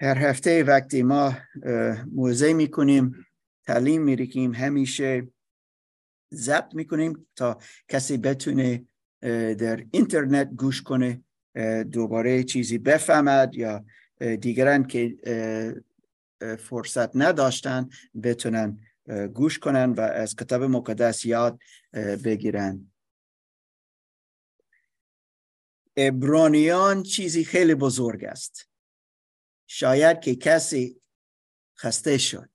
هر هفته وقتی ما موزه می‌کنیم تعلیم میرکیم همیشه ضبط می‌کنیم تا کسی بتونه در اینترنت گوش کنه دوباره چیزی بفهمد یا دیگران که فرصت نداشتن بتونن گوش کنن و از کتاب مقدس یاد بگیرن. ابرانیان چیزی خیلی بزرگ است. شاید که کسی خسته شد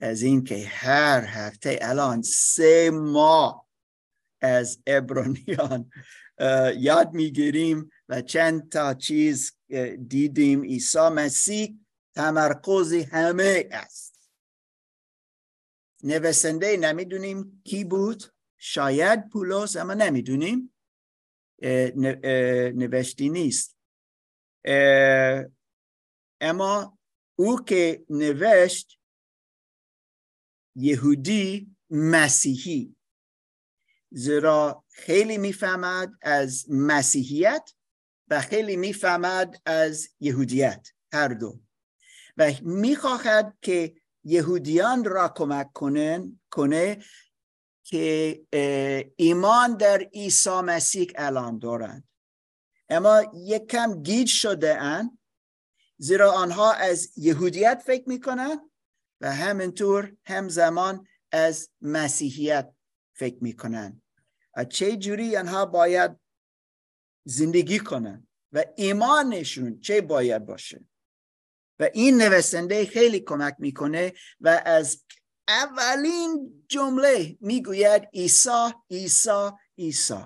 از اینکه هر هفته الان سه ماه از ابرانیان یاد می‌گیریم و چند تا چیز دیدیم. عیسی مسیح تمرکز همه است. نویسنده نمی‌دونیم کی بود. شاید پولس اما نمی‌دونیم. نوشتی نیست. اما او که نوشت یهودی مسیحی زیرا خیلی می‌فهمد از مسیحیت و خیلی می‌فهمد از یهودیت هر دو. و می‌خواهد که یهودیان را کمک کنن کنه که ایمان در عیسی مسیح الان دارند. اما یک کم گیج شده اند. زیرا آنها از یهودیت فکر می‌کنند و همینطور همزمان از مسیحیت فکر می‌کنند. چه جوری آنها باید زندگی کنند و ایمانشون چه باید باشه. و این نویسنده خیلی کمک می‌کنه و از اولین جمله می‌گوید عیسی عیسی عیسی.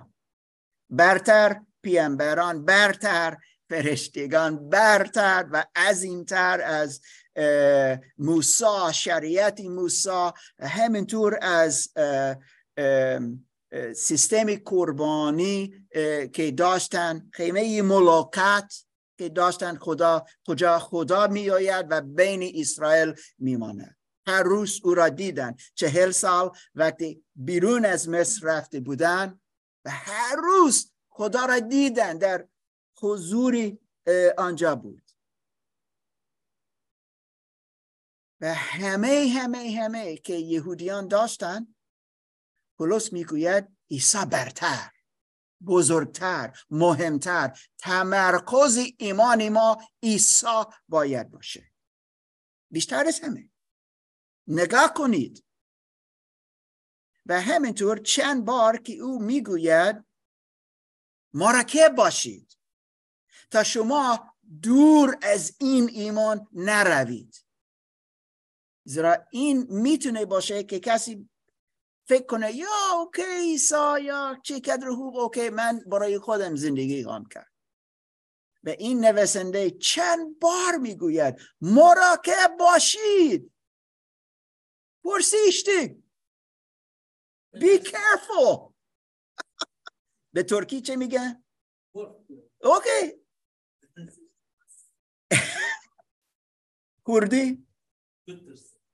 برتر پیامبران برتر فرشتگان برتر و عظیمتر از موسی شریعت موسی همینطور از سیستم قربانی که داشتن خیمه ملاقات که داشتن خدا کجا خدا میآید و بین اسرائیل میماند. هر روز او را دیدن. چهل سال وقتی بیرون از مصر رفته بودن و هر روز خدا را دیدن در حضوری آنجا بود. و همه همه همه که یهودیان داشتن پولس می‌گوید عیسی برتر بزرگتر مهمتر تمرکز ایمان ما عیسی باید باشه. بیشتر از همه. نگاه کنید. و همینطور چند بار که او می‌گوید مرکب باشید. تا شما دور از این ایمان نروید. زیرا این می‌تونه باشه که کسی فکر کنه یا اوکی ایسا یا چه کدر خوب اوکی من برای خودم زندگی خواهم کرد. و این نویسنده چند بار می‌گوید مراکب باشید. پرسیشتی. Be careful. به ترکی چه میگه؟ اوکی. کردی؟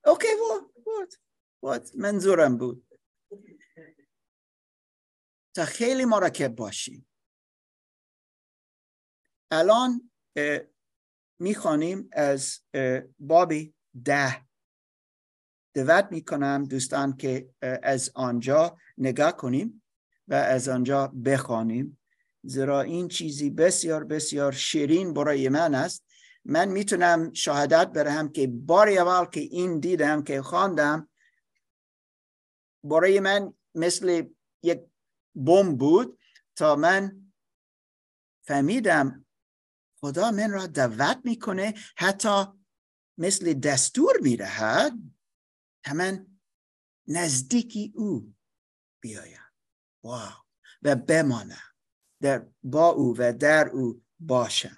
اوکی بود بود منظورم بود. تا خیلی مرکب باشیم الان می‌خوانیم از بابی ده. دعوت می‌کنم دوستان که از آنجا نگاه کنیم و از آنجا بخوانیم. زیرا این چیزی بسیار بسیار شیرین برای من است. من می‌تونم شهادت برهم که بار اول که این دیدم که خواندم برای من مثل یک بم بود تا من فهمیدم خدا من را دعوت می‌کنه حتی مثل دستور می‌دهد تا من نزدیکی او بیایم. واو! و بمانم. در با او و در او باشم.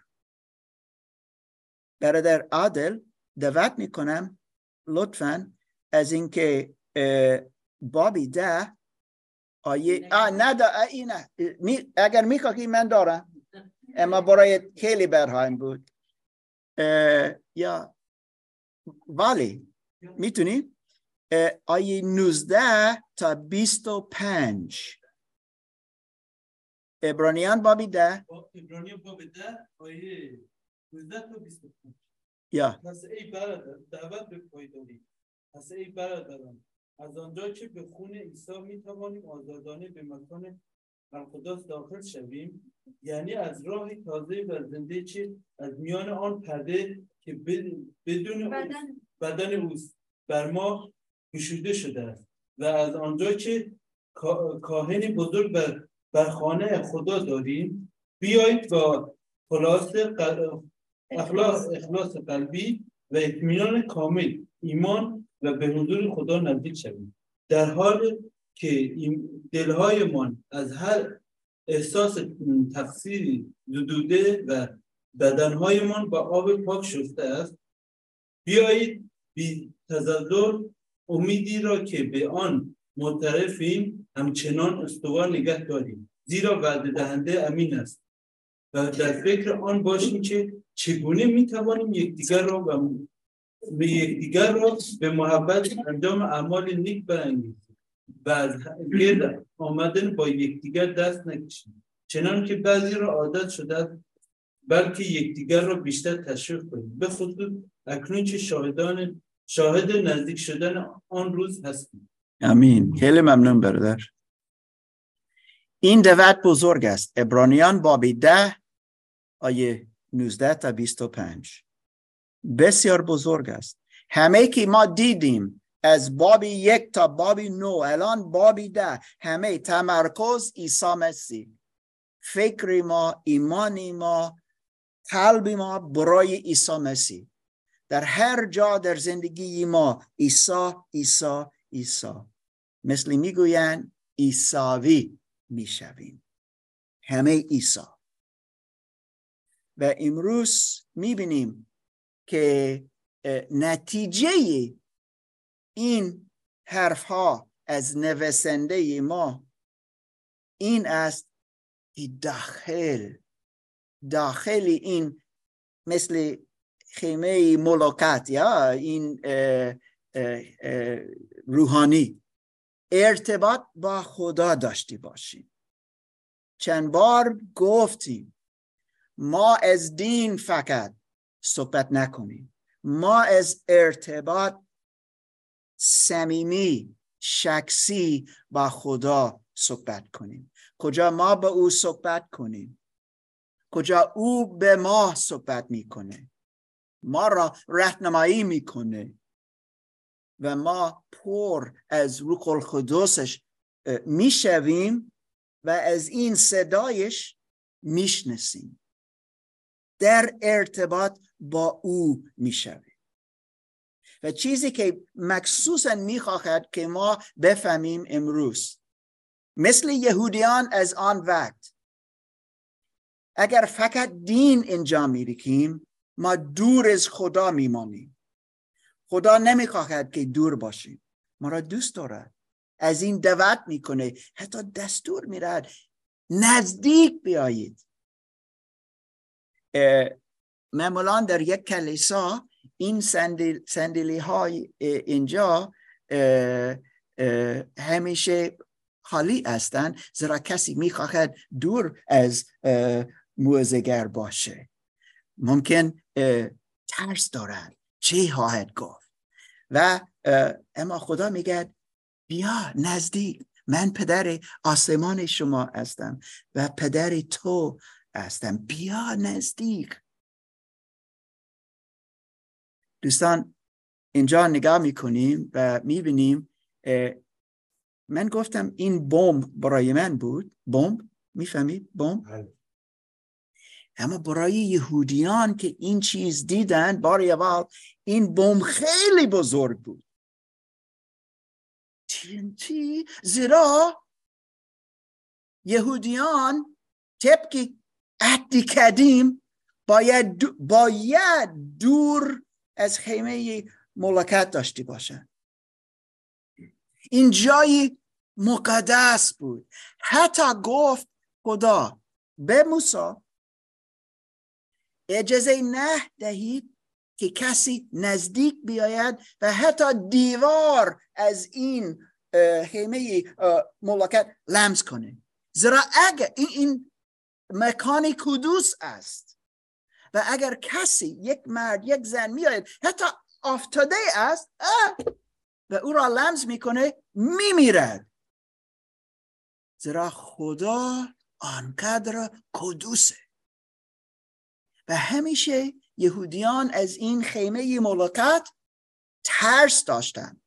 برادر عادل دعوت می‌کنم لطفا از اینکه بابی ده آیه آه نه دا نه می، اگر می‌خواهی من دارم. اما برای خیلی برهایم بود. یا ولی می‌تونی؟ آیه 19 تا 25 ابرانیان بابی ده. ابرانیان بابی ده آیه 19 تا 25 یا پس ای برادر دعوت به پایداری پس ای برادران از آنجا که به خون عیسی می توانیم آزادانه به مکان القدس داخل شویم یعنی از راه تازه و زنده چه از میان آن پرده که بدون بدن بدن اوست بر ما گشوده شده است و از آنجا که کا- کاهن بزرگ بر, بر خانه خدا داریم بیایید با خلاص اخلاص, اخلاص قلبی و اطمینان کامل ایمان و به حضور خدا نزدیک شویم. در حال که دلهایمان از هر احساس تقصیری زدوده و بدنهایمان با آب پاک شسته است بیایید بی تزلزل امیدی را که به آن معترفیم همچنان استوار نگه داریم. زیرا وعده دهنده امین است و در فکر آن باشیم که چگونه می توانیم یکدیگر را و به یکدیگر را به محبت انجام اعمال نیک برانگیزیم و از گرد آمدن با یکدیگر دست نکشیم. چنان که بعضی را عادت شده است بلکه یکدیگر را بیشتر تشویق کنیم. به خصوص اکنون که شاهدان شاهد نزدیک شدن آن روز هستیم. امین خیلی ممنون برادر. این دعوت بزرگ است. ابرانیان بابی ده آیه 19 تا 25 بسیار بزرگ است. همه که ما دیدیم از بابی یک تا بابی نو الان بابی ده. همه تمرکز عیسی مسیح. فکر ما ایمانی ما قلب ما برای عیسی مسیح. در هر جا در زندگی ما عیسی عیسی عیسی. مثل می‌گویند عیساوی می‌شویم. همه عیسی. و امروز می‌بینیم که نتیجه این حرف ها از نویسنده ما این است که داخل داخل این مثل خیمه ملاقات یا این روحانی ارتباط با خدا داشتی باشیم. چند بار گفتیم ما از دین فقط صحبت نکنیم. ما از ارتباط صمیمی شخصی با خدا صحبت کنیم. کجا ما به او صحبت کنیم؟ کجا او به ما صحبت می‌کنه؟ ما را رهنمایی می‌کنه. و ما پر از روح القدسش می‌شویم و از این صدایش می‌شناسیم. در ارتباط با او می‌شویم و چیزی که مخصوصا می‌خواهد که ما بفهمیم امروز مثل یهودیان از آن وقت اگر فقط دین انجام می‌دهیم ما دور از خدا میمانیم. خدا نمی‌خواهد که دور باشیم. ما را دوست دارد. از این دعوت می‌کنه. حتی دستور میرد نزدیک بیایید. معمولا در یک کلیسا این سندل، سندلی های اینجا همیشه خالی هستند زیرا کسی می‌خواهد دور از موزگر باشه. ممکن ترس دارد. چه خواهد گفت؟ و اما خدا میگه بیا نزدیک. من پدر آسمان شما هستم و پدر تو هستم. بیا نزدیک. دوستان اینجا نگاه می‌کنیم و می‌بینیم من گفتم این بمب برای من بود. بمب؟ می‌فهمید؟ بمب؟ اما برای یهودیان که این چیز دیدن بار اول این بمب خیلی بزرگ بود. TNT زیرا یهودیان طبق عهد قدیم باید باید دور از خیمه ملکت داشته باشن. این جای مقدس بود. حتی گفت خدا به موسی اجازه نه دهید که کسی نزدیک بیاید و حتی دیوار از این خیمه ملاقات لمس کنه. زیرا اگر این, این مکان کدوس است. و اگر کسی یک مرد یک زن میآید حتی افتاده است و او را لمس می‌کنه میمیرد. زیرا خدا آنقدر کدوسه. و همیشه یهودیان از این خیمه ملاقات ترس داشتن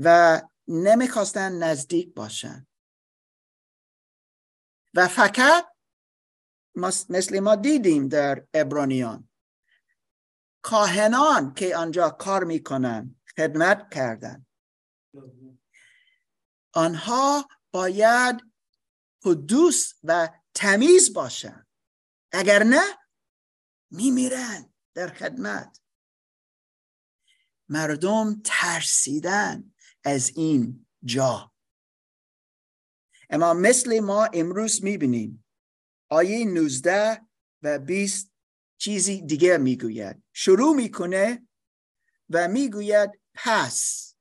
و نمی‌خواستن نزدیک باشن. و فقط مثل ما دیدیم در ابرانیان. کاهنان که آنجا کار می‌کنن خدمت کردن. آنها باید قدوس و تمیز باشن. اگر نه میمیرن در خدمت. مردم ترسیدن. از این جا. اما مثل ما امروز می‌بینیم آیه 19 و 20 چیزی دیگه می‌گوید. شروع می‌کنه و می‌گوید پس.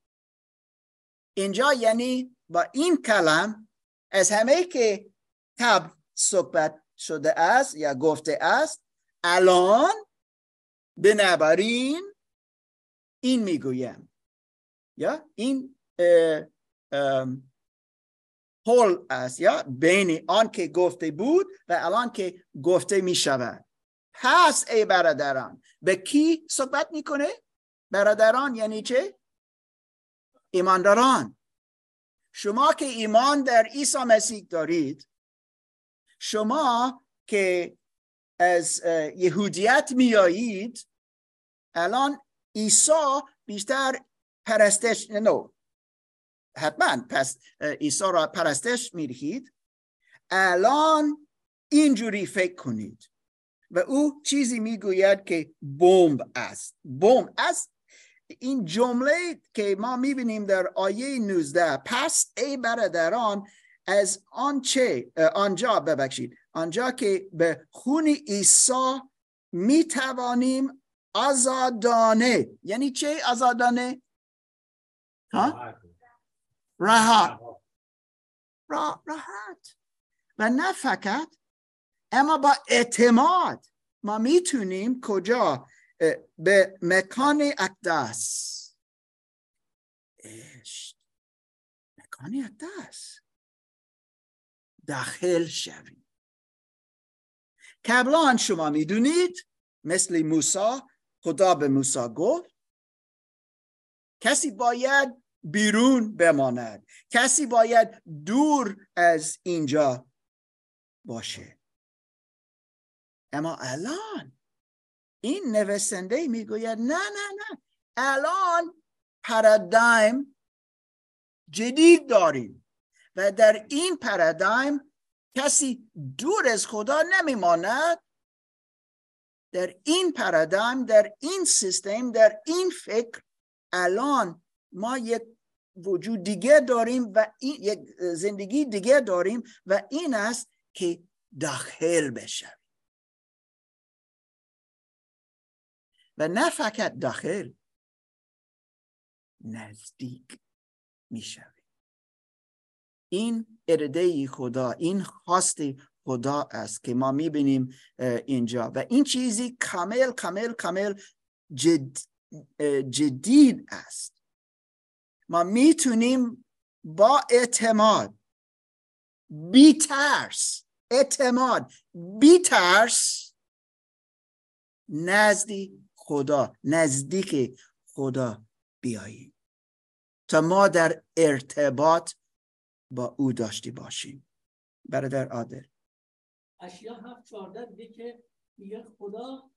اینجا یعنی با این کلم از همه که تب صحبت شده است یا گفته است الان بنابراین این می‌گویم. یا این حل است یا بین آن که گفته بود و الان که گفته می شود پس ای برادران به کی صحبت می‌کنه؟ برادران یعنی چه؟ ایمانداران. شما که ایمان در عیسی مسیح دارید شما که از یهودیت میایید الان عیسی بیشتر پرستش نو حتما. پس عیسی را پرستش می‌دهید. الان اینجوری فکر کنید. و او چیزی می‌گوید که بمب است. بمب است. این جمله که ما می‌بینیم در آیه 19 پس ای برادران از آنچه آنجا ببخشید. آنجا که به خون عیسی می‌توانیم آزادانه. یعنی چه آزادانه؟ ها؟ راحت. راحت. و نه فقط اما با اعتماد ما می‌تونیم کجا؟ به مکان اقدس. مکان اقدس. داخل شویم. قبلا شما می‌دونید مثل موسی خدا به موسی گفت کسی باید بیرون بماند. کسی باید دور از اینجا باشه. اما الان این نویسنده می‌گوید نه نه نه الان پرادایم جدید داریم و در این پرادایم کسی دور از خدا نمیماند. در این پرادایم در این سیستم در این فکر الان ما یک وجود دیگه داریم و این یک زندگی دیگه داریم و این است که داخل بشه و نه فقط داخل نزدیک میشه این اراده خدا این خواست خدا است که ما می‌بینیم اینجا. و این چیزی کامل کامل کامل جد جدید است. ما می‌تونیم با اعتماد بی ترس اعتماد بی ترس نزدی خدا نزدیک خدا بیاییم. تا ما در ارتباط با او داشتی باشیم. برادر عادل. اشیا هفت چارده میگه که میگه خدا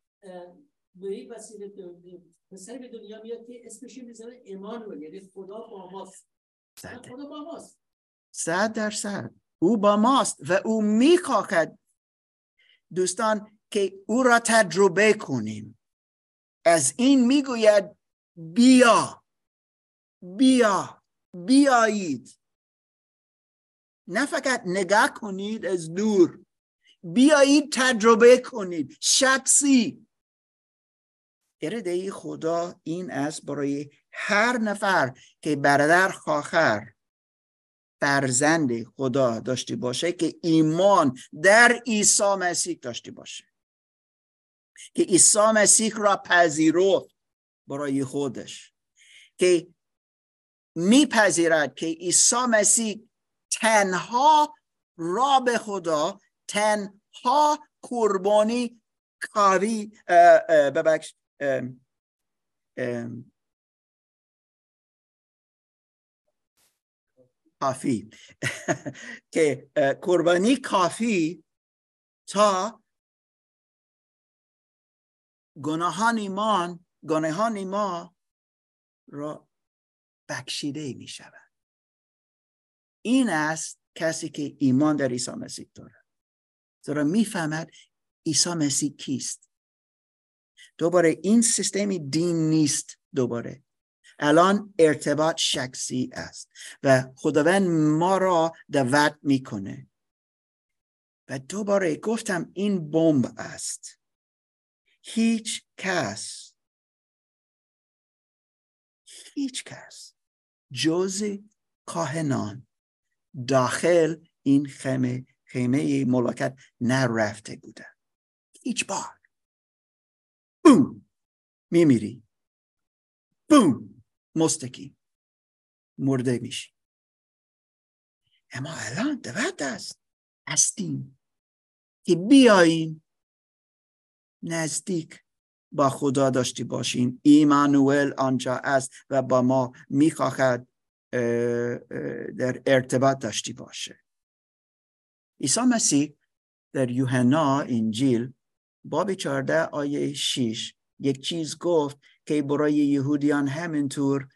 به این وسیله پسر به دنیا میاد که اسمش می‌ذاره ایمان یعنی خدا با ماست. خدا با ماست. صد درصد. او با ماست و او می‌خواهد دوستان که او را تجربه کنیم. از این می‌گوید بیا بیا بیایید. نه فقط نگاه کنید از دور بیایید تجربه کنید. شخصی اراده خدا این است برای هر نفر که برادر خواهر فرزند خدا داشتی باشه که ایمان در عیسی مسیح داشتی باشه. که عیسی مسیح را پذیرفت برای خودش. که میپذیرد که عیسی مسیح تنها را به خدا تنها قربانی کاری ببخش کافی. که قربانی کافی تا گناهان ایمان گناهان ما را بخشیده می شود این است کسی که ایمان در عیسی مسیح دارد. زیرا می‌فهمد عیسی مسیح کیست. دوباره این سیستمی دین نیست دوباره. الان ارتباط شخصی است و خداوند ما را دعوت می‌کنه. و دوباره گفتم این بمب است. هیچ کس هیچ کس جز کاهنان داخل این خیمه خیمه ملاکت نرفته بودن هیچ بار. بوم. میمیری. بوم. مستقیم مرده میشی. اما الان دوت است هستیم. که بیاییم. نزدیک با خدا داشتی باشیم ایمانوئل آنجا است و با ما می‌خواهد در ارتباط داشتی باشه. عیسی مسیح در یوحنا انجیل باب 14 آیه 6 یک چیز گفت که برای یهودیان همینطور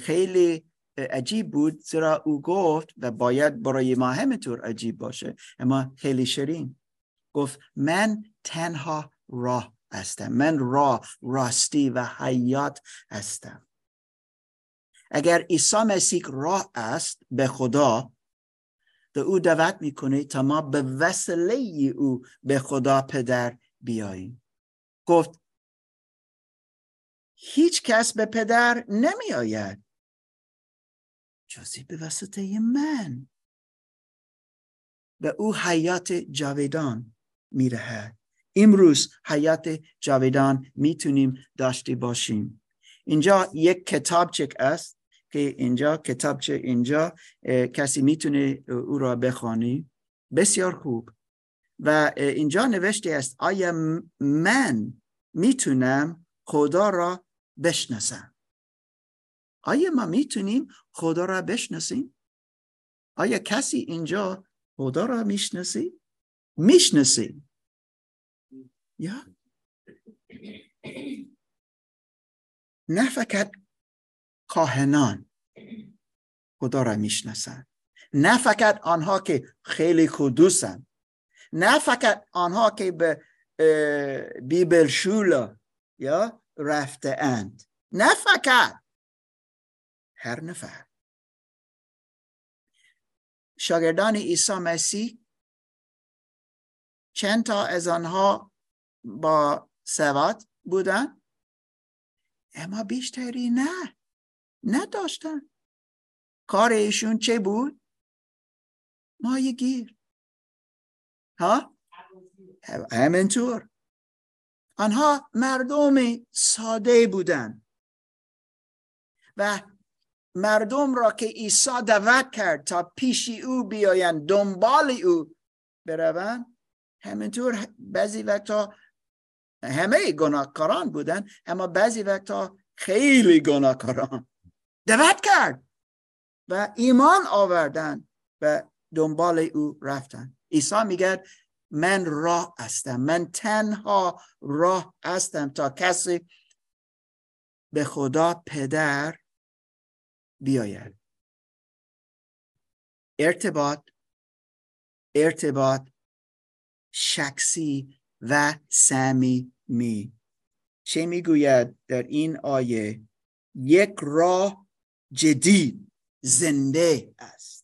خیلی عجیب بود زیرا او گفت و باید برای ما همینطور عجیب باشه. اما خیلی شرین گفت من تنها راه هستم. من راه راستی و حیات هستم. اگر عیسی مسیح راه است به خدا به او دعوت می‌کنه تا ما به وسیله او به خدا پدر بیاییم گفت هیچ کس به پدر نمی آید جزی به وسطه من. به او حیات جاویدان میرهد. امروز حیات جاویدان می‌تونیم داشته باشیم. اینجا یک کتابچک است که اینجا کتابچه اینجا کسی می‌تونه او را بخوانی. بسیار خوب. و اینجا نوشته است آیا من می‌تونم خدا را بشناسم؟ آیا ما می‌تونیم خدا را بشناسیم؟ آیا کسی اینجا خدا را می‌شناسی می‌شناسی یا؟ نه فقط کاهنان خدا را می‌شناسند. نه فقط آنها که خیلی خودوسن نه فقط آنها که به بیبل شولا یا رفته اند. نه فقط هر نفر. شاگردان عیسی مسیح چند تا از آنها با سواد بودن؟ اما بیشتری نه. نداشتن. کار ایشون چه بود؟ مایه گیر ها؟ همینطور. آنها مردم ساده بودند و مردم را که عیسی دعوت کرد تا پیشی او بیایند دنبال او بروند همینطور بعضی وقتا همه گناهکاران بودن اما بعضی وقتا خیلی گناهکاران دعوت کرد و ایمان آوردن و دنبال او رفتن عیسی میگه من راه هستم من تنها راه هستم تا کسی به خدا پدر بیاید. ارتباط ارتباط شخصی و صمیمی چه می‌گوید در این آیه؟ یک راه جدید زنده است.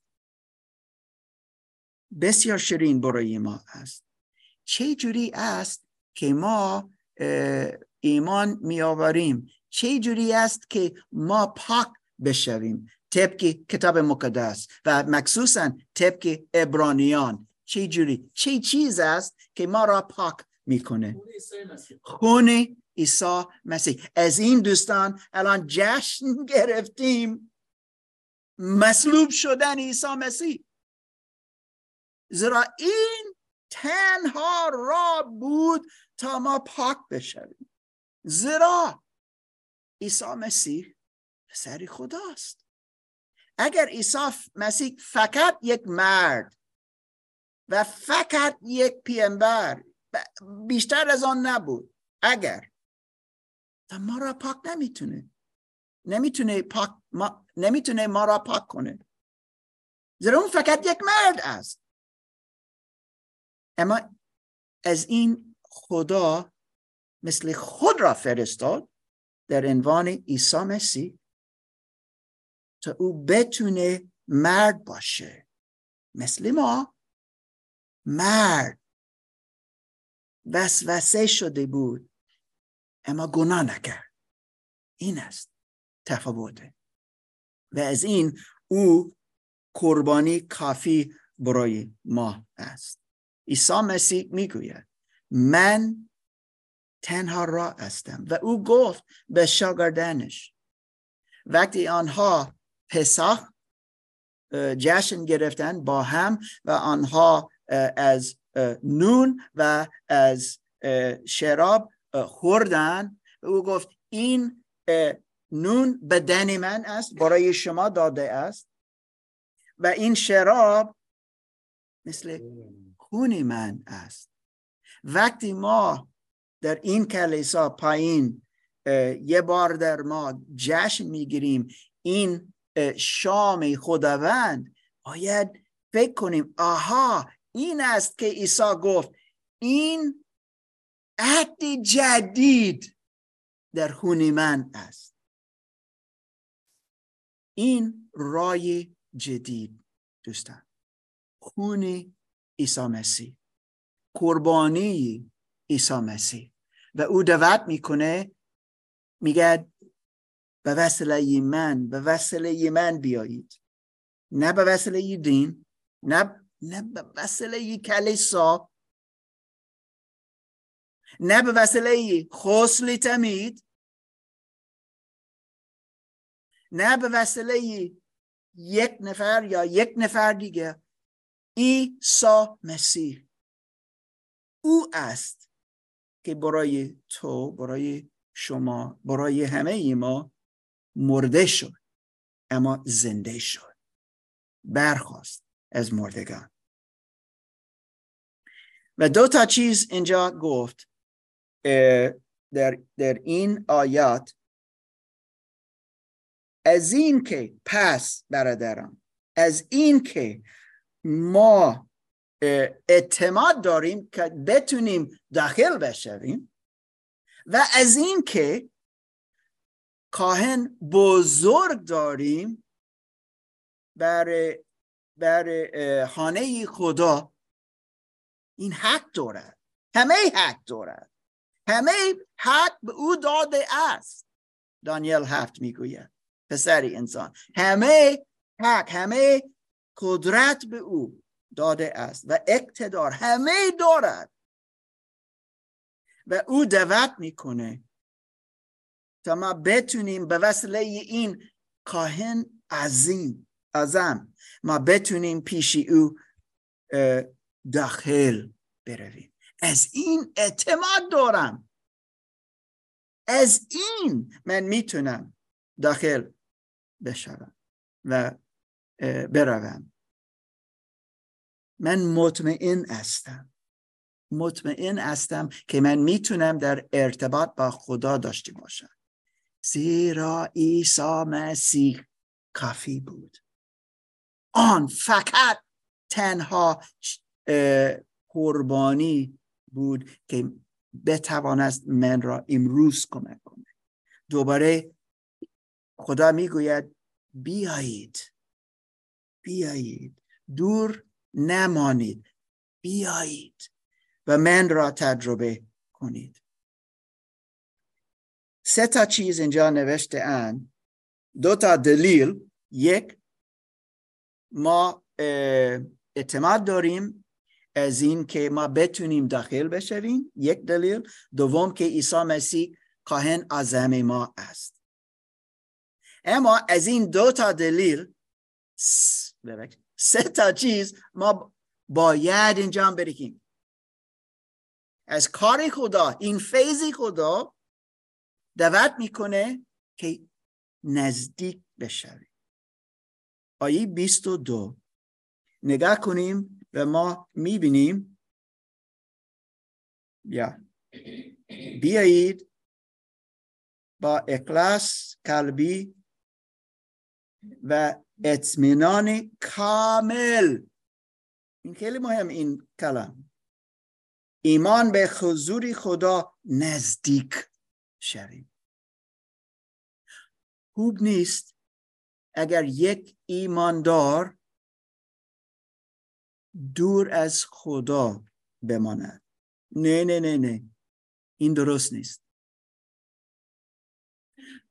بسیار شیرین برای ما است. چه جوری است که ما ایمان می آوریم چه جوری است که ما پاک بشویم؟ طبق کتاب مقدس و مخصوصا طبق ابرانیان. چه جوری؟ چه چیز است که ما را پاک می‌کنه؟ خون عیسی مسیح. خون عیسی مسیح. از این دوستان الان جشن گرفتیم. مصلوب شدن عیسی مسیح. زیرا این تنها را بود تا ما پاک بشویم. زیرا عیسی مسیح پسر خداست. اگر عیسی مسیح فقط یک مرد و فقط یک پیامبر بیشتر از آن نبود اگر تا ما را پاک نمی‌تونه نمی‌تونه پاک ما نمی‌تونه ما را پاک کنه. زیرا اون فقط یک مرد است. اما از این خدا مثل خود را فرستاد در عنوان عیسی مسیح تا او بتونه مرد باشه. مثل ما مرد وسوسه شده بود اما گناه نکرد. این است تفاوته و از این او قربانی کافی برای ما است. عیسی مسیح می‌گوید من تنها را هستم. و او گفت به شاگردانش. وقتی آنها پسخ جشن گرفتن با هم و آنها از نون و از شراب خوردن او گفت این نون بدن من است برای شما داده است. و این شراب مثل خون من است. وقتی ما در این کلیسا پایین یه بار در ما جشن می‌گیریم این شام خداوند باید فکر کنیم آها این است که عیسی گفت این عهد جدید در خون من است. این رای جدید دوستان. خون عیسی مسیح. قربانی عیسی مسیح. و او دعوت می‌کنه میگه به وسیله من به وسیله من بیایید. نه به وسیله دین نه نه به وسیله کلیسا. نه به وسیله خسل تمید. نه به وسیله یک نفر یا یک نفر دیگه. عیسی مسیح. او است که برای تو برای شما برای همه ما مرده شد اما زنده شد. برخواست از مردگان. و دو تا چیز اینجا گفت در, در این آیات از این که پس برادران از این که ما اعتماد داریم که بتونیم داخل بشویم و از این که کاهن بزرگ داریم برای بر خانه خدا این حق دارد همه حق دارد همه حق به او داده است. دانیل هفت می‌گوید. پسر انسان همه حق همه قدرت به او داده است و اقتدار همه دارد. و او دعوت می‌کنه تا ما بتونیم به وسیله این کاهن عظیم ازم ما بتونیم پیشی او داخل برویم. از این اعتماد دارم. از این من می‌تونم داخل بشوم. و بروم. من مطمئن هستم. مطمئن هستم که من می‌تونم در ارتباط با خدا داشته باشم. زیرا عیسی مسیح کافی بود. آن فقط تنها قربانی بود که بتوانست من را امروز کمک کنه. دوباره خدا می‌گوید بیایید. بیایید. دور نمانید. بیایید و من را تجربه کنید. سه تا چیز اینجا نوشته ان دو تا دلیل. یک ما اعتماد داریم از این که ما بتونیم داخل بشویم. یک دلیل. دوم که عیسی مسیح کاهن اعظم ما است. اما از این دو تا دلیل سه تا چیز ما باید انجام بدهیم از کار خدا این فیضی خدا دعوت می‌کنه که نزدیک بشویم. آیه 22 نگاه کنیم و ما می‌بینیم. یا. بیایید. با اخلاص قلبی و اطمینان کامل. این خیلی مهم این کلام. ایمان به حضور خدا نزدیک شویم. خوب نیست اگر یک ایماندار دور از خدا بماند. نه نه نه نه. این درست نیست.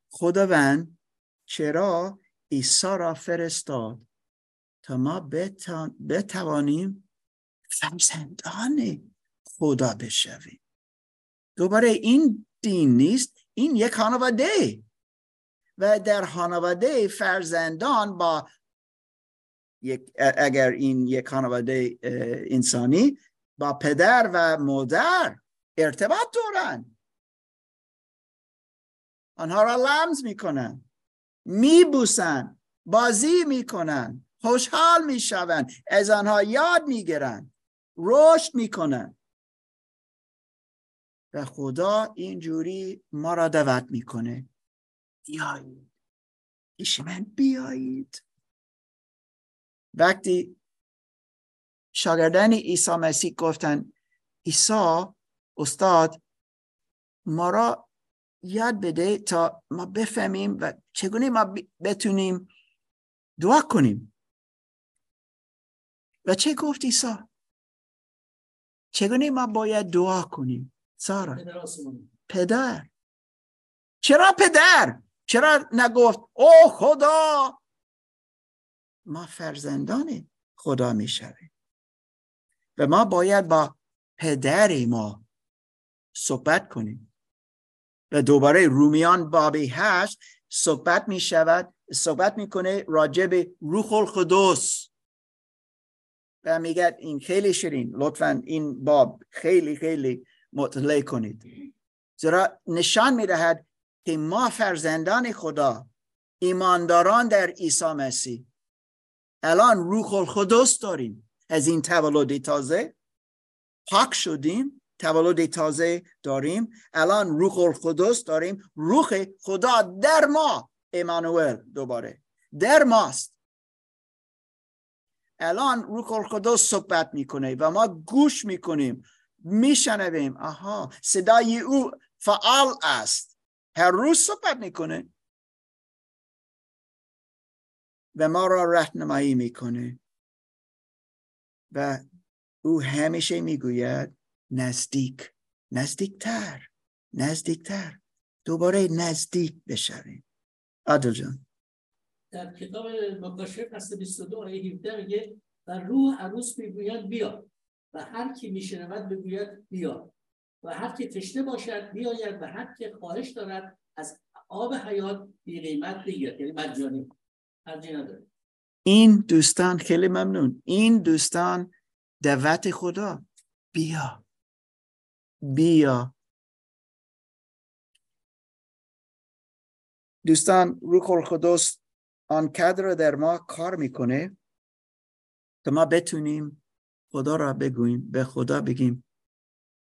خداوند چرا عیسی را فرستاد تا ما بتوانیم فرزندان خدا بشویم. دوباره این دین نیست این یک خانواده. و در خانواده فرزندان با یک اگر این یک خانواده انسانی با پدر و مادر ارتباط دارن. آنها را لمس می‌کنن. میبوسن بازی می‌کنن خوشحال می‌شوند از آنها یاد می‌گیرن رشد می‌کنن. و خدا اینجوری ما را دعوت می‌کنه. بیایید. پیش من بیایید. وقتی شاگردان عیسی مسیح گفتن عیسی استاد ما را یاد بده تا ما بفهمیم و چگونه ما بتونیم دعا کنیم. و چه گفت عیسی چگونه ما باید دعا کنیم؟ سارا. پدر. چرا پدر؟ چرا نگفت او خدا ما فرزندان خدا می‌شویم. و ما باید با پدر ما صحبت کنیم. دوباره رومیان بابی هست صحبت می شود صحبت می‌کنه راجع به روح القدس. و میگه این خیلی شیرین. لطفا این باب خیلی خیلی مطلع کنید. زیرا نشان می‌دهد که ما فرزندان خدا ایمانداران در عیسی مسیح الان روح القدس داریم. از این تولد تازه پاک شدیم. تولد تازه داریم. الان روح القدس داریم. روح خدا در ما ایمانوئل دوباره. در ماست. الان روح القدس صحبت می‌کنه و ما گوش می‌کنیم میشنویم. آها صدای او فعال است. هر روز صحبت می‌کنه. و ما را رهنمایی می‌کنه. و او همیشه می‌گوید نزدیک نزدیکتر نزدیکتر. دوباره نزدیک بشویم. عادل جان. در کتاب مکاشف فصل 22 آیه 17 میگه و روح عروس می‌گوید بیا. و هر کی میشنود بگوید بیا. و هر کی تشنه باشد بیاید و هر کی خواهش دارد از آب حیات بی قیمت بگیرد. یعنی مجانی. این دوستان خیلی ممنون. این دوستان دعوت خدا. بیا. بیا. دوستان روح القدس آنقدر در ما کار می‌کنه که ما بتونیم خدا را بگوییم به خدا بگیم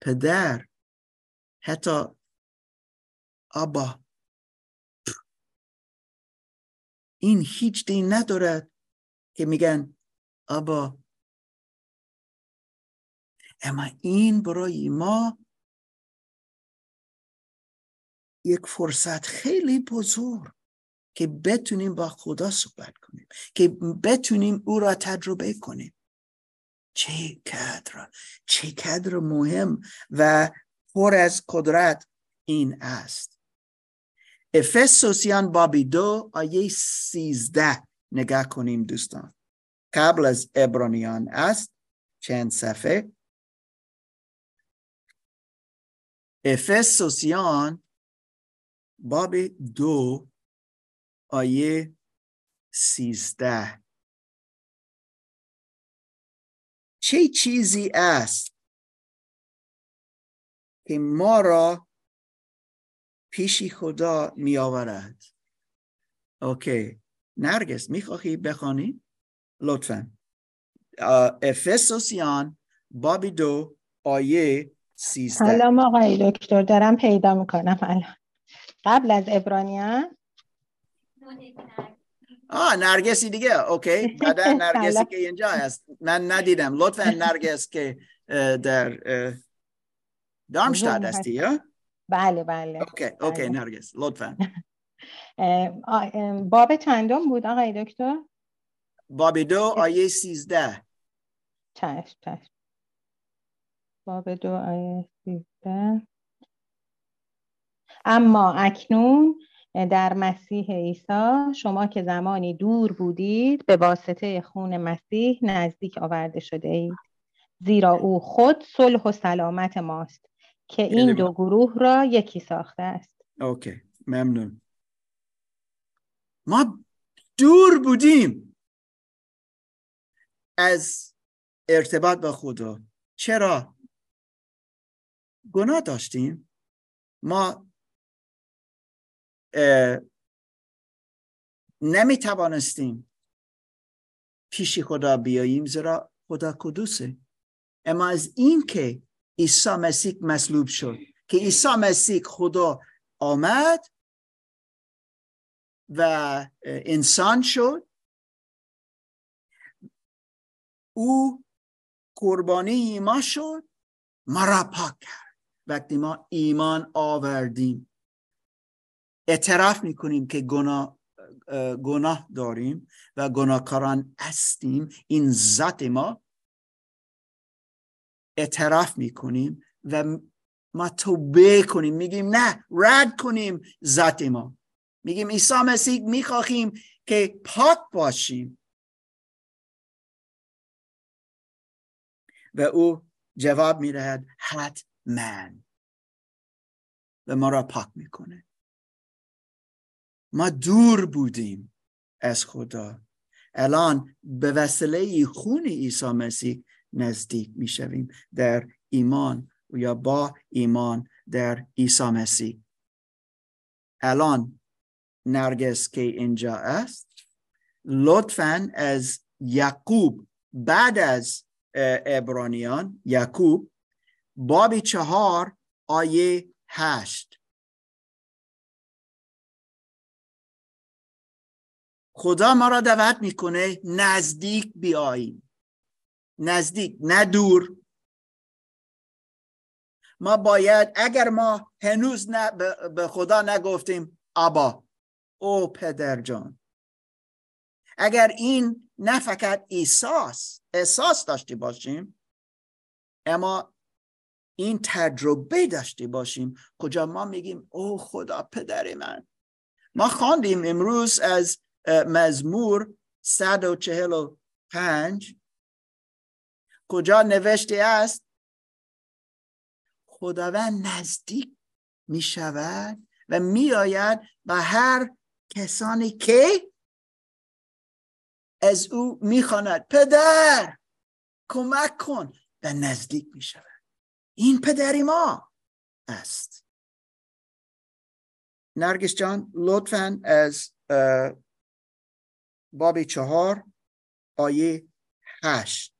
پدر حتی آبا. این هیچ دین ندارد که میگن آبا اما این برای ما یک فرصت خیلی بزرگ که بتونیم با خدا صحبت کنیم که بتونیم او را تجربه کنیم. چه کدر چه کدر مهم و پر از قدرت این است. افسوسیان بابی دو آیه سیزده. نگاه کنیم دوستان. قبل از ابرانیان است. چند صفحه؟ افسوسیان باب دو آیه سیزده. چه چیزی است که ما را پیشی خدا می آورد اوکی. نرگس می‌خواهی بخوانی؟ لطفا. افسوسیان باب دو آیه سیزده. سلام آقای دکتر دارم پیدا می‌کنم الان. قبل از عبرانیان آه نرگسی دیگه. Okay. بعدا نرگسی که اینجا هست. من ندیدم. لطفا نرگس که در Darmstadt هستی یا؟ بله بله. Okay okay نرگس. لطفا. باب چندم بود آقای دکتر؟ باب دو آیه سیزده. چشم چشم. باب دو آیه سیزده. اما اکنون در مسیح عیسی شما که زمانی دور بودید به واسطه خون مسیح نزدیک آورده شده اید. زیرا او خود صلح و سلامت ماست که این دو گروه را یکی ساخته است. اوکی ممنون. ما دور بودیم از ارتباط با خدا. چرا؟ گناه داشتیم. ما نمی توانستیم پیش خدا بیاییم زیرا خدا کدوسه اما از این که عیسی مسیح مصلوب شد که عیسی مسیح خدا آمد و انسان شد او قربانی ما شد ما را پاک کرد. وقتی ما ایمان آوردیم اعتراف می‌کنیم که گناه گناه داریم و گناهکاران هستیم. این ذات ما اعتراف می‌کنیم و ما توبه کنیم. میگیم نه رد کنیم ذات ما. میگیم عیسی مسیح می‌خواهیم که پاک باشیم. و او جواب می‌دهد حتما. و ما را پاک می‌کنه ما دور بودیم از خدا. الان به وسیله خون عیسی مسیح نزدیک می‌شویم در ایمان یا با ایمان در عیسی مسیح. الان نرگس که اینجا است لطفا از یعقوب بعد از ابرانیان یعقوب باب چهار آیه هشت. خدا ما را دعوت می‌کنه نزدیک بیاییم. نزدیک نه دور. ما باید اگر ما هنوز نه به خدا نگفتیم آبا او پدر جان. اگر این نه فقط احساس احساس داشتی باشیم اما این تجربه داشتی باشیم کجا ما میگیم او خدا پدر من. ما خواندیم امروز از مزمور 145 کجا نوشته است؟ خداوند نزدیک می شود و می آید به هر کسانی که از او می‌خواند. پدر کمک کن. و نزدیک می شود این پدری ما است. نرگس جان لطفا از باب چهار آیه هشت.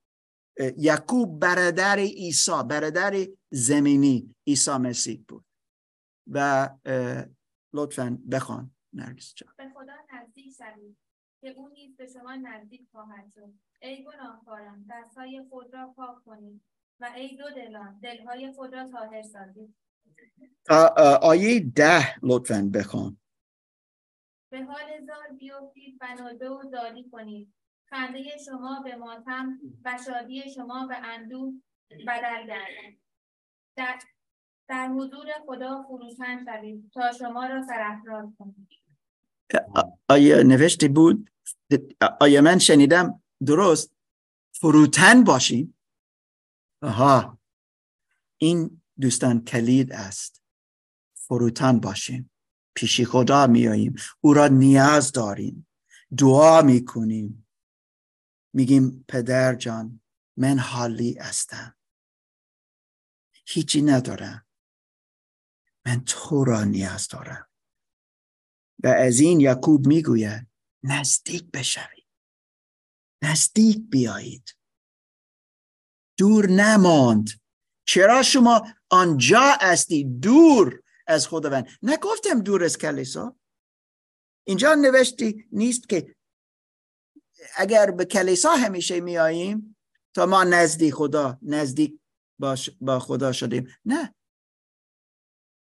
یعقوب برادر عیسی برادر زمینی عیسی مسیح بود. و لطفا بخوان نرگس جان. به خدا نزدیک شوید که او نیز به شما نزدیک خواهد شد. ای گناهکاران دستهای خود را پاک کنید و ای دو دلان دلهای خود را طاهر سازید. آیه ده لطفا بخوان. به حال زار بیفتید و نوبه و زاری کنید. خنده شما به ماتم و شادی شما به اندوه بدل گردد. در, در حضور خدا فروتن شوید تا شما را سرافراز کنید. آیا نوشته بود؟ آیا من شنیدم درست فروتن باشیم آها. این دوستان کلید است. فروتن باشیم پیشی خدا میاییم. او را نیاز داریم. دعا می‌کنیم. میگیم پدر جان من حالی هستم. هیچی ندارم. من تو را نیاز دارم. و از این یعقوب می‌گوید نزدیک بشوید. نزدیک بیایید. دور نماند. چرا شما آنجا هستی؟ دور. از خداوند. نگفتم دور از کلیسا. اینجا نوشتی نیست که اگر به کلیسا همیشه میاییم تا ما نزدیک خدا نزدیک با خدا شدیم. نه.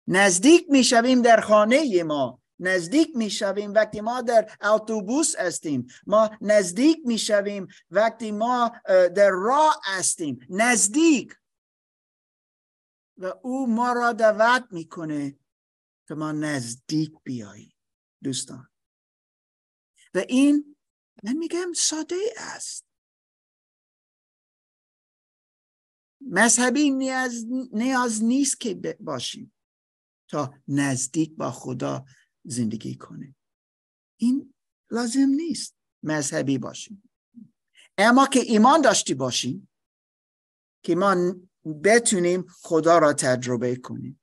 نزدیک می‌شویم در خانه ما. نزدیک می‌شویم وقتی ما در اتوبوس هستیم. ما نزدیک می‌شویم وقتی ما در راه هستیم. نزدیک. و او ما را دعوت می‌کنه که ما نزدیک بیاییم دوستان. و این من میگم ساده است. مذهبی نیاز, نیاز نیست که باشیم تا نزدیک با خدا زندگی کنیم. این لازم نیست مذهبی باشیم. اما که ایمان داشتی باشیم که ما بتونیم خدا را تجربه کنیم.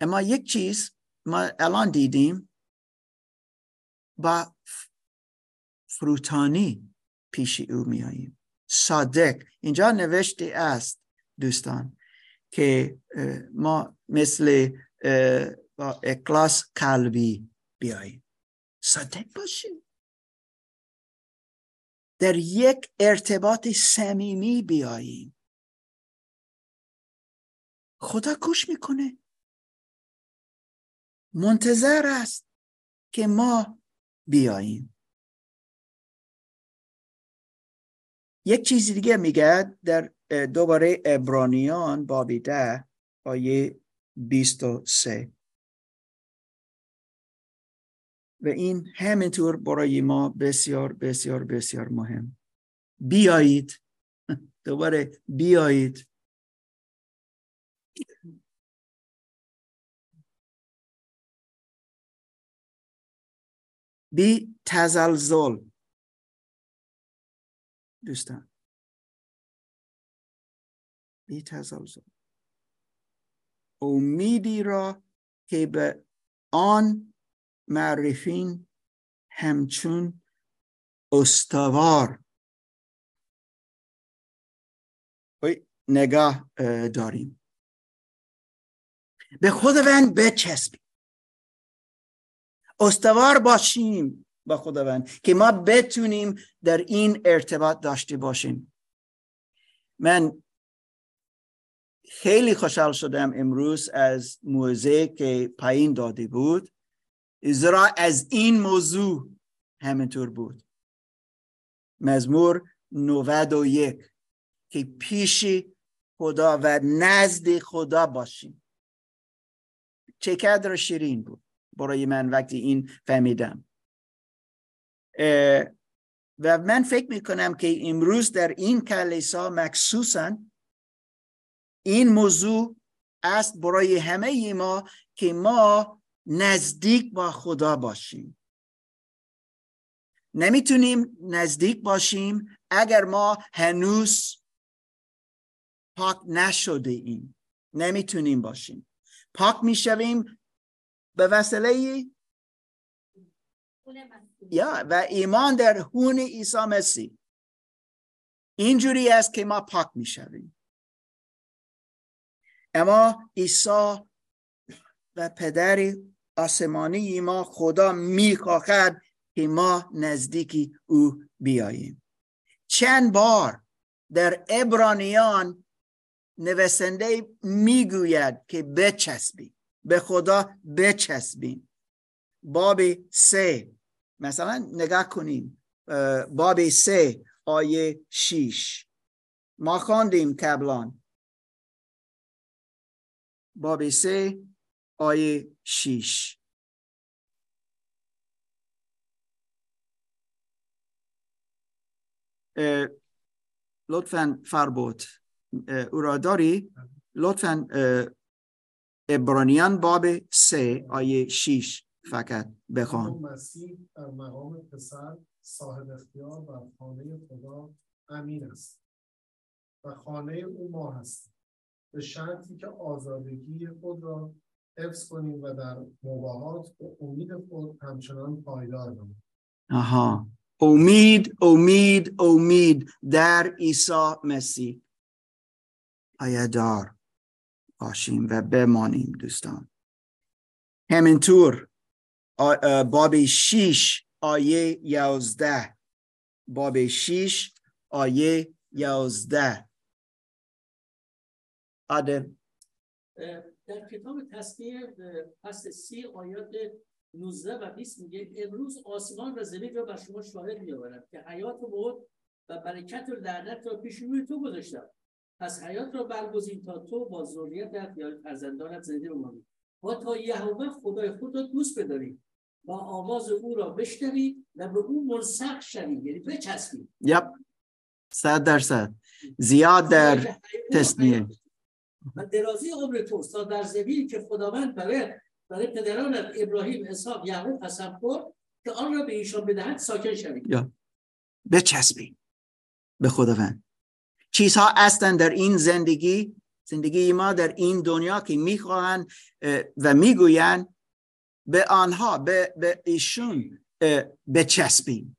اما یک چیز ما الان دیدیم با فروتانی پیش او میاییم صادق. اینجا نوشته است دوستان که ما مثل با اکلاس قلبی بیاییم. صادق باشیم. در یک ارتباط صمیمی بیاییم. خدا گوش می‌کنه. منتظر است که ما بیاییم. یک چیز دیگه میگه در دوباره ابرانیان بابی ده آیه بیست و این همینطور برای ما بسیار بسیار بسیار مهم. بیایید. دوباره بیایید. بی تزلزل. دوستان. بی تزلزل. امیدی را که به آن معرفین همچون استوار. نگاه داریم. به خداوند بچسبیم. استوار باشیم با خداوند که ما بتونیم در این ارتباط داشته باشیم. من خیلی خوشحال شدم امروز از موزه که پایین داده بود. ازرا از این موضوع همینطور بود. مزمور 91 که پیش خدا و نزد خدا باشیم. چه قدر شیرین بود. برای من وقتی این فهمیدم. و من فکر می‌کنم که امروز در این کلیسا مخصوصا این موضوع است برای همه ما که ما نزدیک با خدا باشیم. نمی‌تونیم نزدیک باشیم اگر ما هنوز پاک نشده ایم. نمی‌تونیم باشیم. پاک می‌شویم به وسیله یا و ایمان در خون عیسی مسیح. اینجوری است که ما پاک می‌شویم. اما عیسی و پدر آسمانی ما خدا می‌خواهد که ما نزدیکی او بیاییم. چند بار در ابرانیان نویسنده می‌گوید که بچسبی به خدا بچسبیم. باب سه مثلا نگاه کنیم باب سه آیه شیش. ما خواندیم کبلان باب سه آیه 6 لطفا فربوت او را داری؟ لطفا ابرانیان باب سه آیه 6 فقط بخوان. مسیح در مقام پسر صاحب اختیار و خانه خدا امین است و خانه او ما هست به شرطی که آزادگی خود را حفظ کنیم و در مباهات به امید خود همچنان پایدار بمانیم آها. امید امید امید. در عیسی مسیح. دار باشیم و بمانیم دوستان. همینطور باب شیش آیه یازده. باب شیش آیه یازده. عادل اه، در کتاب تصنیه اه، فصل سی آیات 19 و 20 میگه امروز آسمان و زمین را بر شما شاهد میآورم که حیات و موت و برکت و لعنت را پیش روی تو گذاشتم. پس حیات را برگزین تا تو با ذریتت یا فرزندانت زنده بمانی. و تا یهوه خدای خود را دوست بداری و آواز او را بشنوی و به او ملصق شوی یعنی بچسبی یپ صد درصد. زیاد در تصنیه. و درازی عمر تو تا در زمین که خداوند برای برای پدرانت ابراهیم اسحاق یعقوب قسم خورد که آن را به ایشان بدهد ساکن شوید. بچسبیم به خداوند. چیزها هستند در این زندگی؟ زندگی ما در این دنیا که می‌خواهند اه، و می‌گویند به آنها به, به ایشون بچسبیم.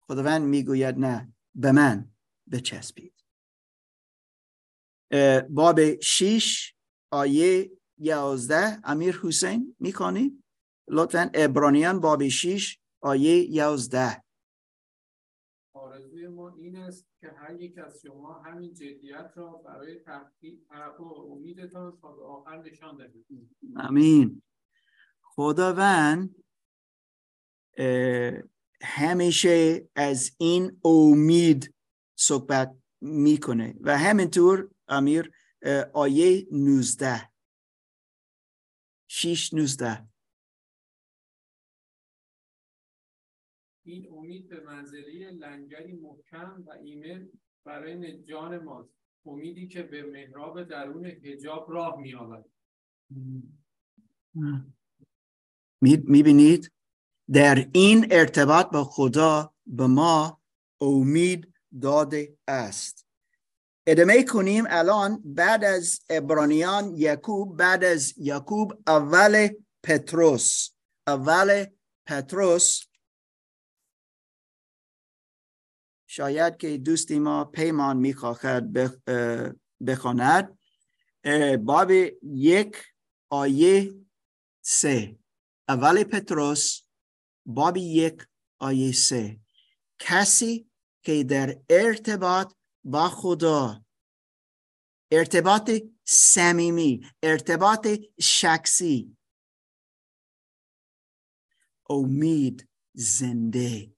خداوند می‌گوید نه به من بچسبید. باب شیش آیه یازده امیر حسین می‌کنید لطفا ابرانیان باب شیش آیه یازده. آرزوی ما این است که هر یک از شما همین جدیت را برای تحقیق تحقق امیدتان تا به آخر نشان دهید. امین خداوند همیشه از این امید صحبت می‌کنه و همینطور امیر آیه 19 شیش 19 این امید به منزله لنگری محکم و ایمن برای جان ماست. امیدی که به محراب درون حجاب راه می‌یابد می‌بینید؟ در این ارتباط با خدا به ما امید داده است. ادامه کنیم. الان بعد از ابرانیان یعقوب بعد از یعقوب اول پتروس. اول پتروس. شاید که دوستی ما پیمان می‌خواهد بخ- اه، بخواند. باب یک آیه سه. اول پتروس باب یک آیه سه. کسی که در ارتباط با خدا. ارتباط صمیمی ارتباط شخصی. امید زنده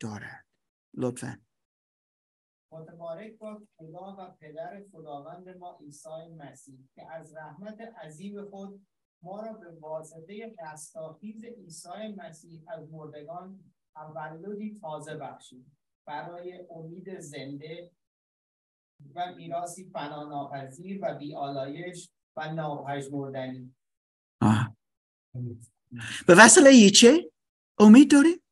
دارد. لطفا. متبارک با خدا و پدر خداوند ما عیسی مسیح که از رحمت عظیم خود ما را به واسطه رستاخیز عیسی مسیح از مردگان تولدی تازه بخشید. برای امید زنده و میراثی فناناپذیر و بیالایش و ناپژمردنی. به وسیله چه؟ امید داریم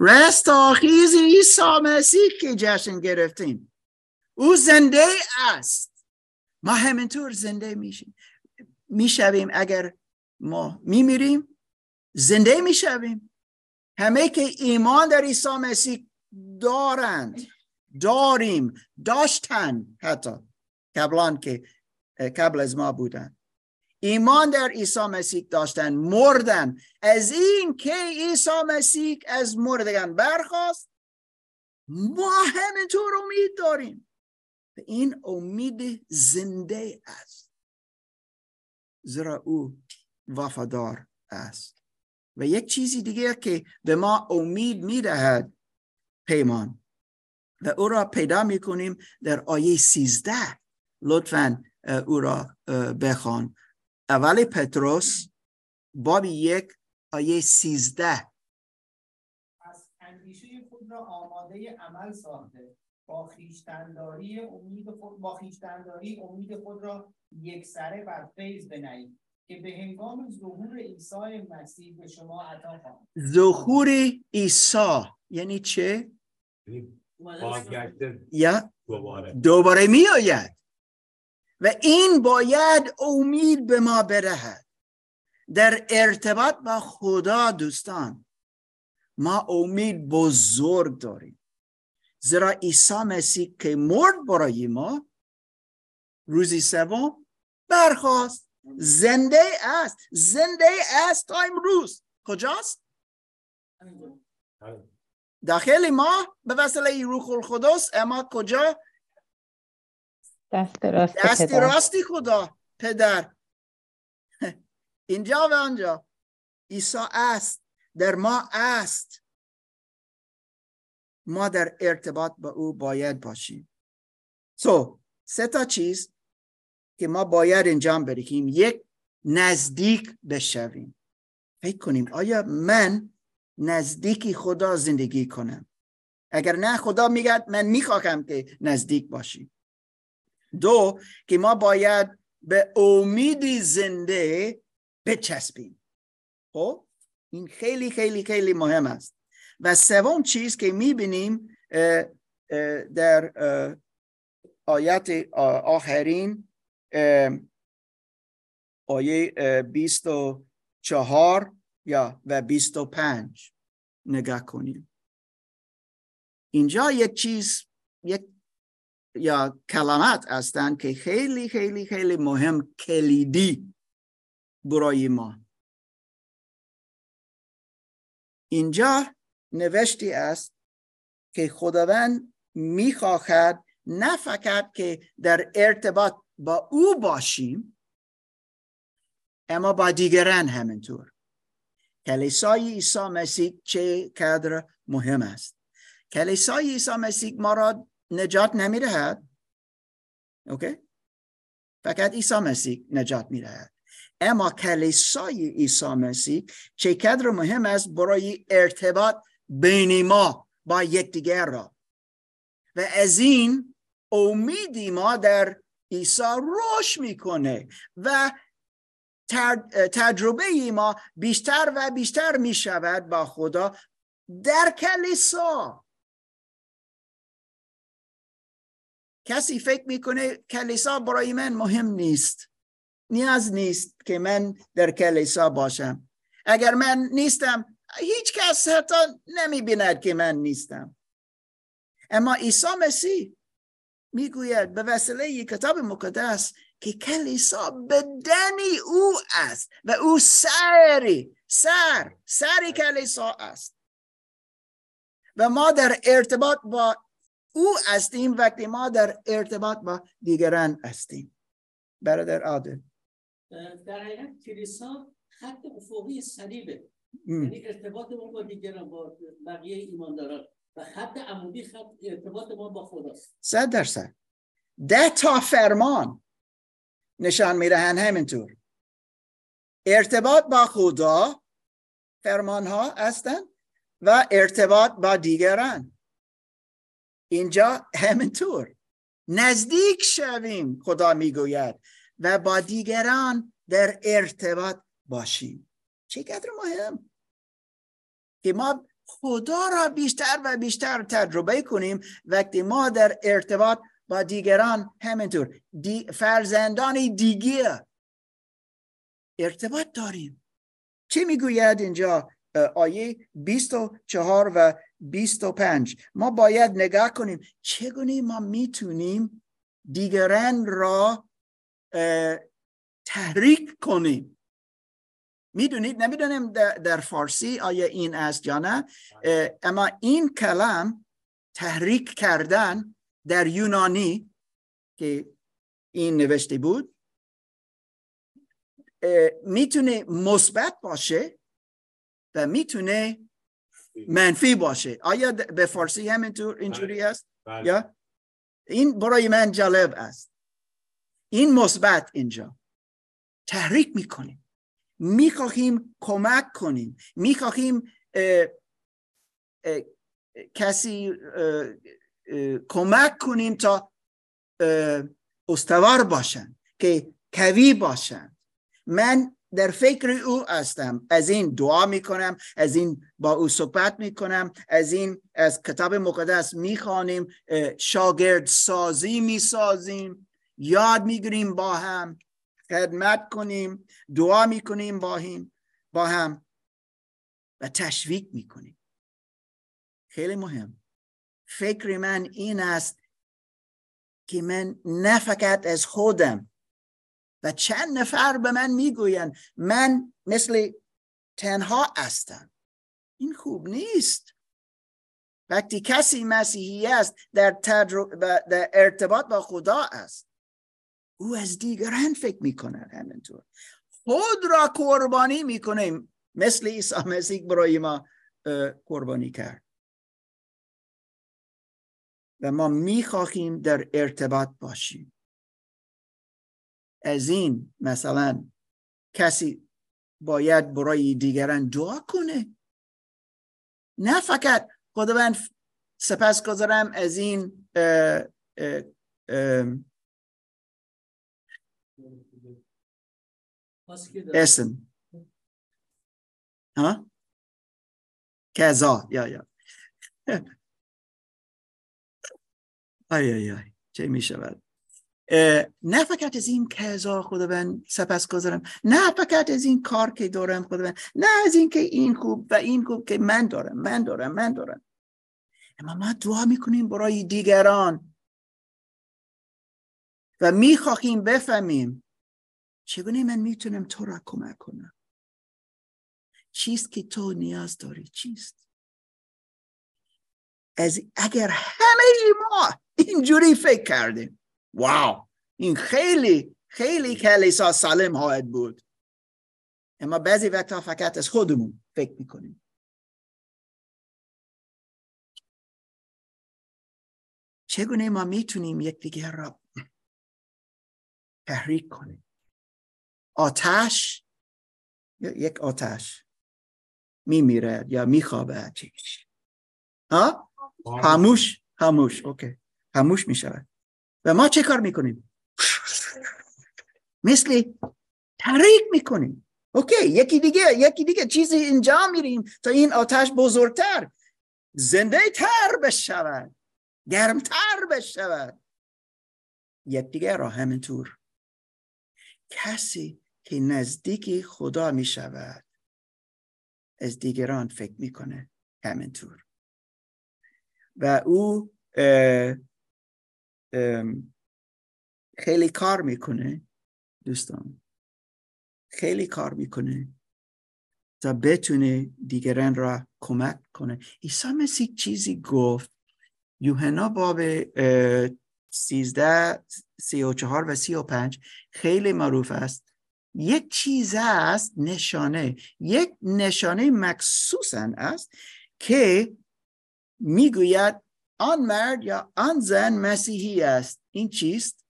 رستاخیز عیسی مسیح که جشن گرفتیم. او زنده است. ما همینطور زنده میشیم. می‌شویم اگر ما میمیریم زنده می‌شویم. همه که ایمان در عیسی مسیح دارند داریم داشتن حتی قبلان که قبل از ما بودن. ایمان در عیسی مسیح داشتن مردن. از این که عیسی مسیح از مردگان برخواست ما همینطور امید داریم. این امید زنده است. زیرا او وفادار است. و یک چیزی دیگه که به ما امید می‌دهد. پیمان. و او را پیدا می‌کنیم در آیه سیزده. لطفا او را بخوان. اول پتروس باب یک آیه سیزده. پس اندیشه خود را آماده عمل ساخته. با خیشتنداری امید خود با خیشتنداری امید خود را یک سره بر فیض بنهید که به هنگام ظهور عیسی مسیح به شما عطا خواهد ظهور عیسی یعنی چه؟ بازگشت یا دوباره. دوباره می آید و این باید امید به ما بدهد در ارتباط با خدا دوستان ما امید بزرگ داریم. زیرا عیسی مسیح که مرد برای ما روزی سوم برخواست زنده است. زنده است. تا امروز کجاست؟ داخل ما. به وسیله روح القدس. اما کجا؟ دست راست دست. راستی خدا پدر. اینجا و آنجا. عیسی است. در ما است. ما در ارتباط با او باید باشیم. سو سه تا چیز. که ما باید انجام بدهیم یک نزدیک بشویم. فکر کنیم آیا من نزدیکی خدا زندگی کنم؟ اگر نه خدا میگه من می‌خواهم که نزدیک باشیم. دو که ما باید به امیدی زنده بچسبیم. خب؟ این خیلی خیلی خیلی مهم است. و سوم چیز که می‌بینیم در آیت آخرین آیه اه، بیست و چهار یا و بیست و پنج. نگاه کنیم. اینجا یک چیز یک یا کلمات هستند که خیلی خیلی خیلی مهم کلیدی برای ما. اینجا نوشتی است که خداوند می‌خواهد نه فقط که در ارتباط با او باشیم اما با دیگران همینطور. کلیسای عیسی مسیح چه قدر مهم است؟ کلیسای عیسی مسیح ما را نجات نمی‌دهد. اوکی؟ فقط عیسی مسیح نجات می‌دهد. اما کلیسای عیسی مسیح چه قدر مهم است برای ارتباط بین ما با یکدیگر را؟ و از این امیدی ما در عیسی رشد می‌کنه و تجربه ما بیشتر و بیشتر می شود با خدا در کلیسا. کسی فکر می‌کنه کلیسا برای من مهم نیست نیاز نیست که من در کلیسا باشم. اگر من نیستم هیچ کس حتی نمی بیند که من نیستم. اما عیسی مسیح می‌گوید به وسیله کتاب مقدس که کلیسا بدنی او است و او سری سر سری کلیسا است. و ما در ارتباط با او هستیم وقتی ما در ارتباط با دیگران هستیم. برادر عادل. در حقیقت کلیسا خط افقی صلیبه. یعنی ارتباط ما با دیگران با بقیه ایمانداران. و خط عمودی خط ارتباط ما با خداست صد درصد. ده تا فرمان نشان می‌دهند همینطور. ارتباط با خدا فرمان ها هستند و ارتباط با دیگران. اینجا همینطور. نزدیک شویم خدا می‌گوید و با دیگران در ارتباط باشیم. چقدر مهم که ما خدا را بیشتر و بیشتر تجربه کنیم. وقتی ما در ارتباط با دیگران همینطور دی فرزندان دیگه ارتباط داریم. چه می‌گوید اینجا؟ آیه 24 و 25 ما باید نگاه کنیم چگونه ما می‌تونیم دیگران را تحریک کنیم. می‌دونید؟ نمی‌دونم در, در فارسی آیا این است یا نه. اه، اما این کلم تحریک کردن در یونانی که این نوشته بود می‌تونه مثبت باشه و می‌تونه منفی. باشه. آیا به فارسی همینطور اینجوری است؟ بله. یا؟ این برای من جالب است. این مثبت اینجا. تحریک می‌کنیم. می‌خواهیم کمک کنیم. می‌خواهیم اه، کسی کمک کنیم تا استوار باشن که کوی باشن. من در فکر او هستم. از این دعا می‌کنم از این با او صحبت می‌کنم از این از کتاب مقدس می‌خوانیم شاگرد سازی می‌سازیم یاد می‌گیریم با هم. خدمت کنیم دعا می‌کنیم با هم با هم و تشویق می‌کنیم. خیلی مهم. فکر من این است که من نه فقط از خودم و چند نفر به من می‌گویند من مثل تنها هستم. این خوب نیست. وقتی کسی مسیحی است در, در ارتباط با خدا است. او از دیگران فکر می‌کنه همینطور. خود را قربانی می‌کنه مثل عیسی مسیح برای ما قربانی کرد. و ما می‌خواهیم در ارتباط باشیم. از این مثلا کسی باید برای دیگران دعا کنه. نه فقط خداوند سپس گذارم از این اسم ها کذا یا یا آی آی آی چه می شود نه فقط از این کذا خداوند سپس گذارم. نه فقط از این کار که دارم خداوند. نه از این که این خوب و این خوب که من دارم من دارم من دارم. اما ما دعا می‌کنیم برای دیگران. و می‌خواهیم بفهمیم چگونه من می‌تونم تو را کمک کنم. چیست که تو نیاز داری؟ چیست؟ از اگر همه ما اینجوری فکر کردیم واو! این خیلی خیلی کلیسا سالم خواهد بود. اما بعضی وقتا فقط از خودمون فکر می‌کنیم. چگونه ما می‌تونیم یکدیگر را تحریک کنیم آتش یک آتش میمیرد یا میخوابه ها؟ خاموش. خاموش اوکی. خاموش می‌شود. و ما چه کار می‌کنیم؟ مثل تحریک می‌کنیم. اوکی یکی دیگه یکی دیگه چیزی انجام میریم تا این آتش بزرگتر زنده تر بشود گرمتر بشود. یک دیگه را همینطور کسی که نزدیکی خدا می شود از دیگران فکر می‌کنه همینطور. و او خیلی کار می‌کنه دوستان. خیلی کار می‌کنه تا بتونه دیگران را کمک کنه. عیسی مسیح چیزی گفت. یوحنا باب سیزده سی و چهار و سی و پنج خیلی معروف است. یک چیز است نشانه. یک نشانه مخصوصا است که می‌گوید آن مرد یا آن زن مسیحی است. این چیست؟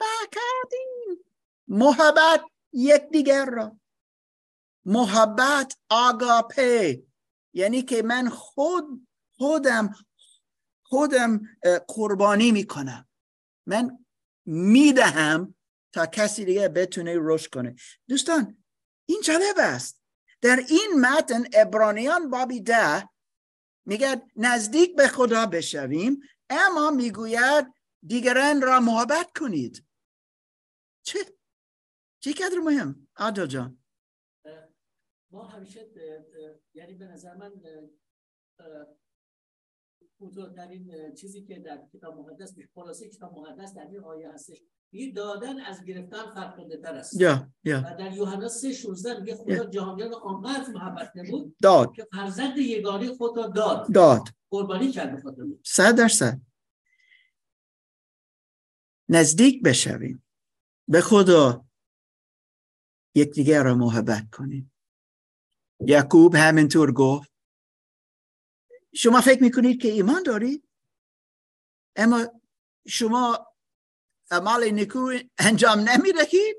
بکردیم محبت یکدیگر را. محبت آگاپه. یعنی که من خود خودم خودم قربانی می‌کنم. من می‌دهم تا کسی دیگه بتونه رشد کنه. دوستان این جالب است؟ در این متن ابرانیان بابی ده میگه نزدیک به خدا بشویم اما می‌گوید دیگران را محبت کنید. چه؟ چه قدر مهم؟ عادل جان. ما همیشه یعنی به نظر من بزرگترین چیزی که در کتاب مقدس خلاصه کتاب مقدس در این آیه هستش. این دادن از گرفتن فرق تر است. یا یا. و در یوحنا 3 16 میگه خدا جهانیان رو آنقدر محبت نمود داد. که فرزند یگانه خود را داد. داد. قربانی کرد خود صد درصد. نزدیک بشویم. به خدا یکدیگر را محبت کنیم. یعقوب همینطور گفت شما فکر می‌کنید که ایمان دارید اما شما عمل نیکو انجام نمی‌دهید؟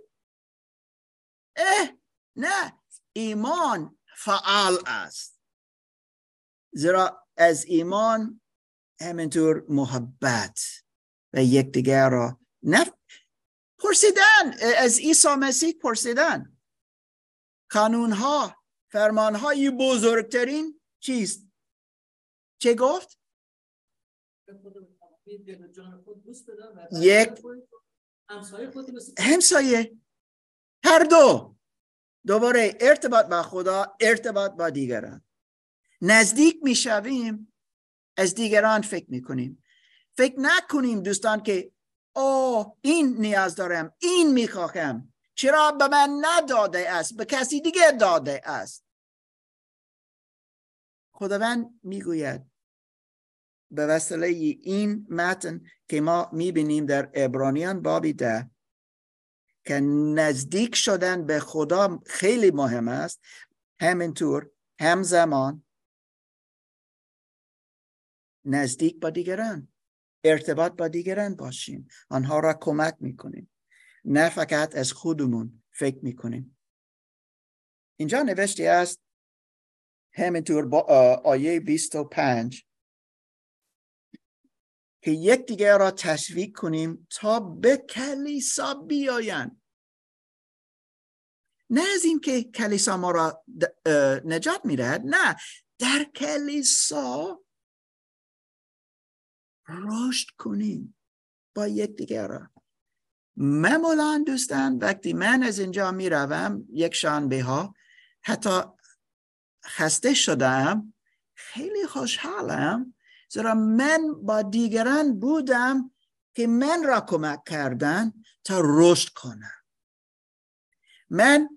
اه نه. ایمان فعال است. زیرا از ایمان همینطور محبت و یکدیگر را نف... پرسیدن. از عیسی مسیح پرسیدن. قانون ها فرمان های بزرگترین چیست؟ چه گفت؟ یک همسایه. هر دو. دوباره ارتباط با خدا ارتباط با دیگران. نزدیک می‌شویم از دیگران فکر می‌کنیم. فکر نکنیم دوستان که او این نیاز دارم این می‌خواهم چرا به من نداده است؟ به کسی دیگه داده است. خداوند می‌گوید به وسیله این متن که ما می‌بینیم در ابرانیان بابی ده که نزدیک شدن به خدا خیلی مهم است. همینطور همزمان نزدیک با دیگران ارتباط با دیگران باشیم. آنها را کمک می‌کنیم. نه فقط از خودمون فکر می‌کنیم. اینجا نوشته است همینطور با آیه 25 که یکدیگر را تشویق کنیم تا به کلیسا بیایند. نه از این که کلیسا ما را نجات می‌دهد نه. در کلیسا رشد کنیم با یکدیگر را. معمولا دوستان وقتی من از اینجا می‌روم یک شانبه ها حتی خسته شدم خیلی خوشحالم زیرا من با دیگران بودم که من را کمک کردن تا رشد کنم. من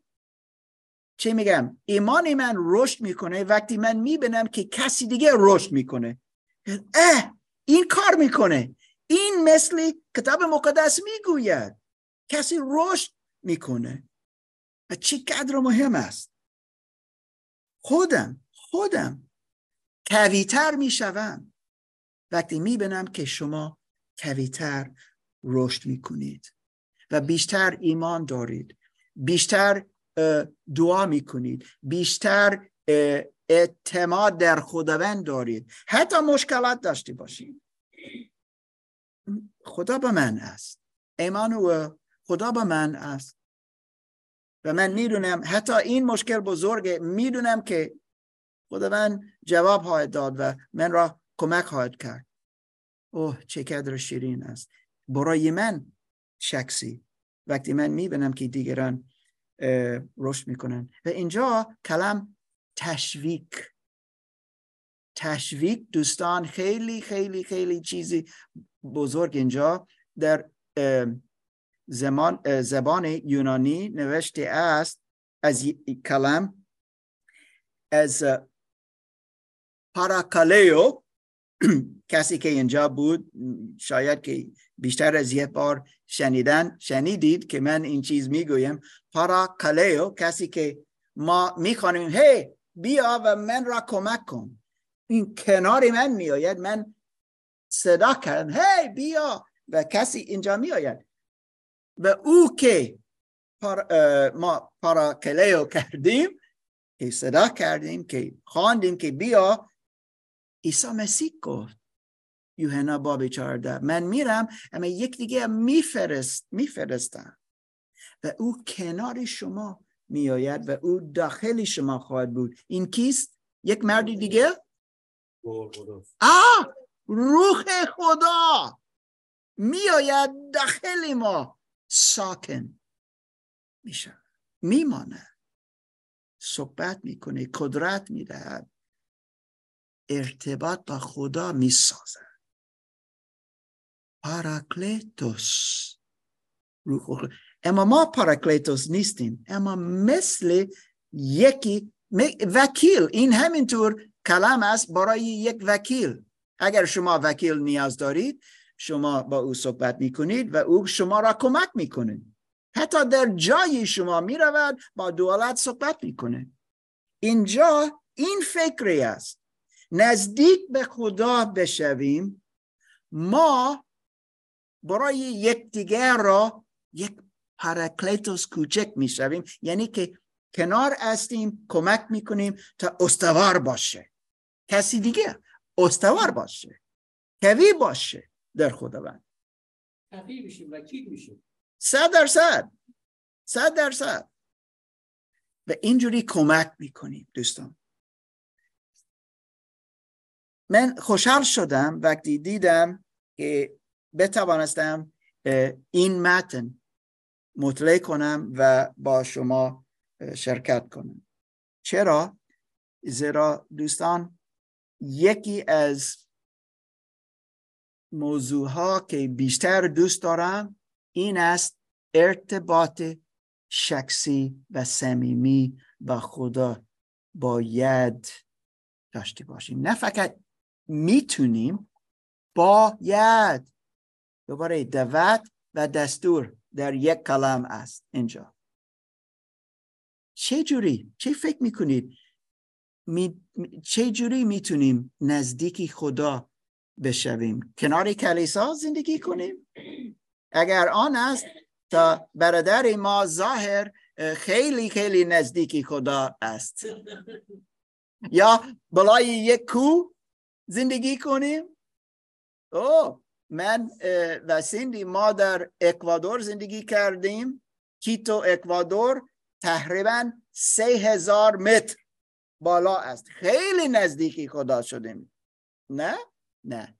چه میگم؟ ایمان من رشد می‌کنه وقتی من می‌بینم که کسی دیگه رشد می‌کنه. اه این کار می‌کنه. این مثل کتاب مقدس می‌گوید. کسی رشد می‌کنه. و قدر مهم است؟ خودم خودم کویتر می‌شوم. وقتی می‌بینم که شما کویتر رشد می‌کنید و بیشتر ایمان دارید بیشتر دعا می‌کنید بیشتر اعتماد در خداوند دارید. حتی مشکلات داشته باشید. خدا به من است. ایمان و خدا به من است. و من می‌دونم حتی این مشکل بزرگ می‌دونم که خداوند جواب خواهد داد و من را کمک خواهد کرد. اوه چه قدر شیرین است. برای من شخصی. وقتی من می‌بینم که دیگران رشد می‌کنن. و اینجا کلم تشویق. تشویق دوستان خیلی خیلی خیلی چیزی بزرگ اینجا در زمان زبان یونانی نوشته است از کلم از پاراکالیو کسی که اینجا بود شاید که بیشتر از یک بار شنیدن شنیدید که من این چیز می‌گویم. پاراکالیو کسی که ما می‌خوانیم هی بیا و من را کمک کن. این کنار من میآید. من صدا کردم هی بیا. و کسی اینجا میآید. و او که ما پاراکلیو کردیم که صدا کردیم که خواندیم که بیا عیسی مسیح گفت یوحنا باب چارده من میرم اما یک دیگه میفرست میفرستم. و او کنار شما میآید و او داخل شما خواهد بود. این کیست؟ یک مردی دیگه؟ آه روح خدا میآید داخل ما. ساکن میشه. میمانه. صحبت می‌کنه قدرت می‌دهد. ارتباط با خدا می‌سازه. پاراکلیتوس. اما ما پاراکلیتوس نیستیم. اما مثل یکی وکیل. این همینطور کلام است برای یک وکیل. اگر شما وکیل نیاز دارید شما با او صحبت می‌کنید و او شما را کمک می‌کنه. حتی در جای شما می‌رود با دولت صحبت می‌کنه. اینجا این فکری است. نزدیک به خدا بشویم ما برای یکدیگر را یک پاراکلیتوس کوچک می‌شویم یعنی که کنار هستیم کمک می‌کنیم تا استوار باشه. کسی دیگه استوار باشه. قوی باشه. در خداوند. کفی میشیم وکیل میشیم. صد درصد. صد درصد. و اینجوری کمک می‌کنیم دوستان. من خوشحال شدم وقتی دیدم که بتوانستم این متن مطلع کنم و با شما شرکت کنم. چرا؟ زیرا دوستان یکی از موضوع ها که بیشتر دوست دارم این است ارتباط شخصی و صمیمی با خدا باید داشته باشیم. نه فقط می‌تونیم باید. دوباره دعوت و دستور در یک کلام است اینجا. چه جوری؟ چه فکر می‌کنید؟ می... چه جوری می‌تونیم نزدیکی خدا بشویم. کنار کلیسا زندگی کنیم. اگر آن است تا برادر ما ظاهر خیلی خیلی نزدیکی خدا است. یا بلای یک کو زندگی کنیم؟ او من و سندی ما در اکوادور زندگی کردیم. کیتو اکوادور تقریبا سه هزار متر بالا است. خیلی نزدیکی خدا شدیم. نه؟ نه.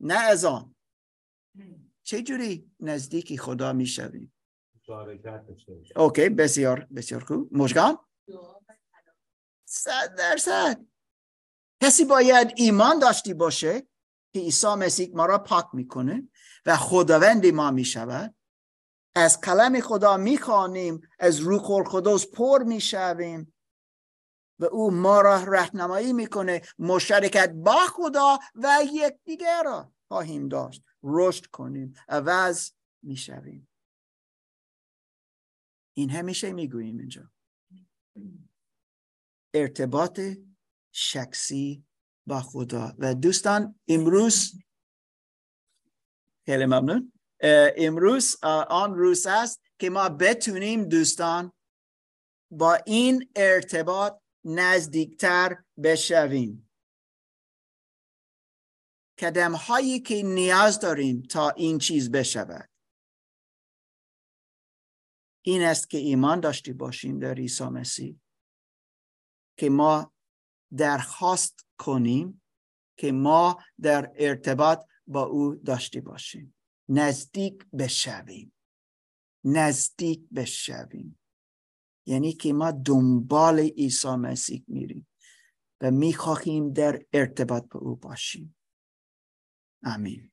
نه از آن. چجوری نزدیکی خدا می شویم اوکی بسیار بسیار خوب. مشگان صد درصد. کسی باید ایمان داشتی باشه که عیسی مسیح ما را پاک می‌کنه و خداوند ما می‌شود. از کلم خدا می‌خوانیم از روح القدس پر می‌شویم. و او ما را رهنمایی می‌کنه. مشارکت با خدا و یکدیگر را خواهیم داشت. رشد کنیم. عوض می‌شویم. این همیشه می‌گوییم اینجا. ارتباط شخصی با خدا. و دوستان امروز خیلی ممنون. امروز آن روز است که ما بتونیم دوستان با این ارتباط نزدیکتر بشویم. کدم هایی که نیاز داریم تا این چیز بشود. این است که ایمان داشته باشیم در عیسی مسیح که ما درخواست کنیم که ما در ارتباط با او داشته باشیم. نزدیک بشویم. نزدیک بشویم. یعنی که ما دنبال عیسی مسیح میریم و می‌خواهیم در ارتباط با او باشیم. آمین.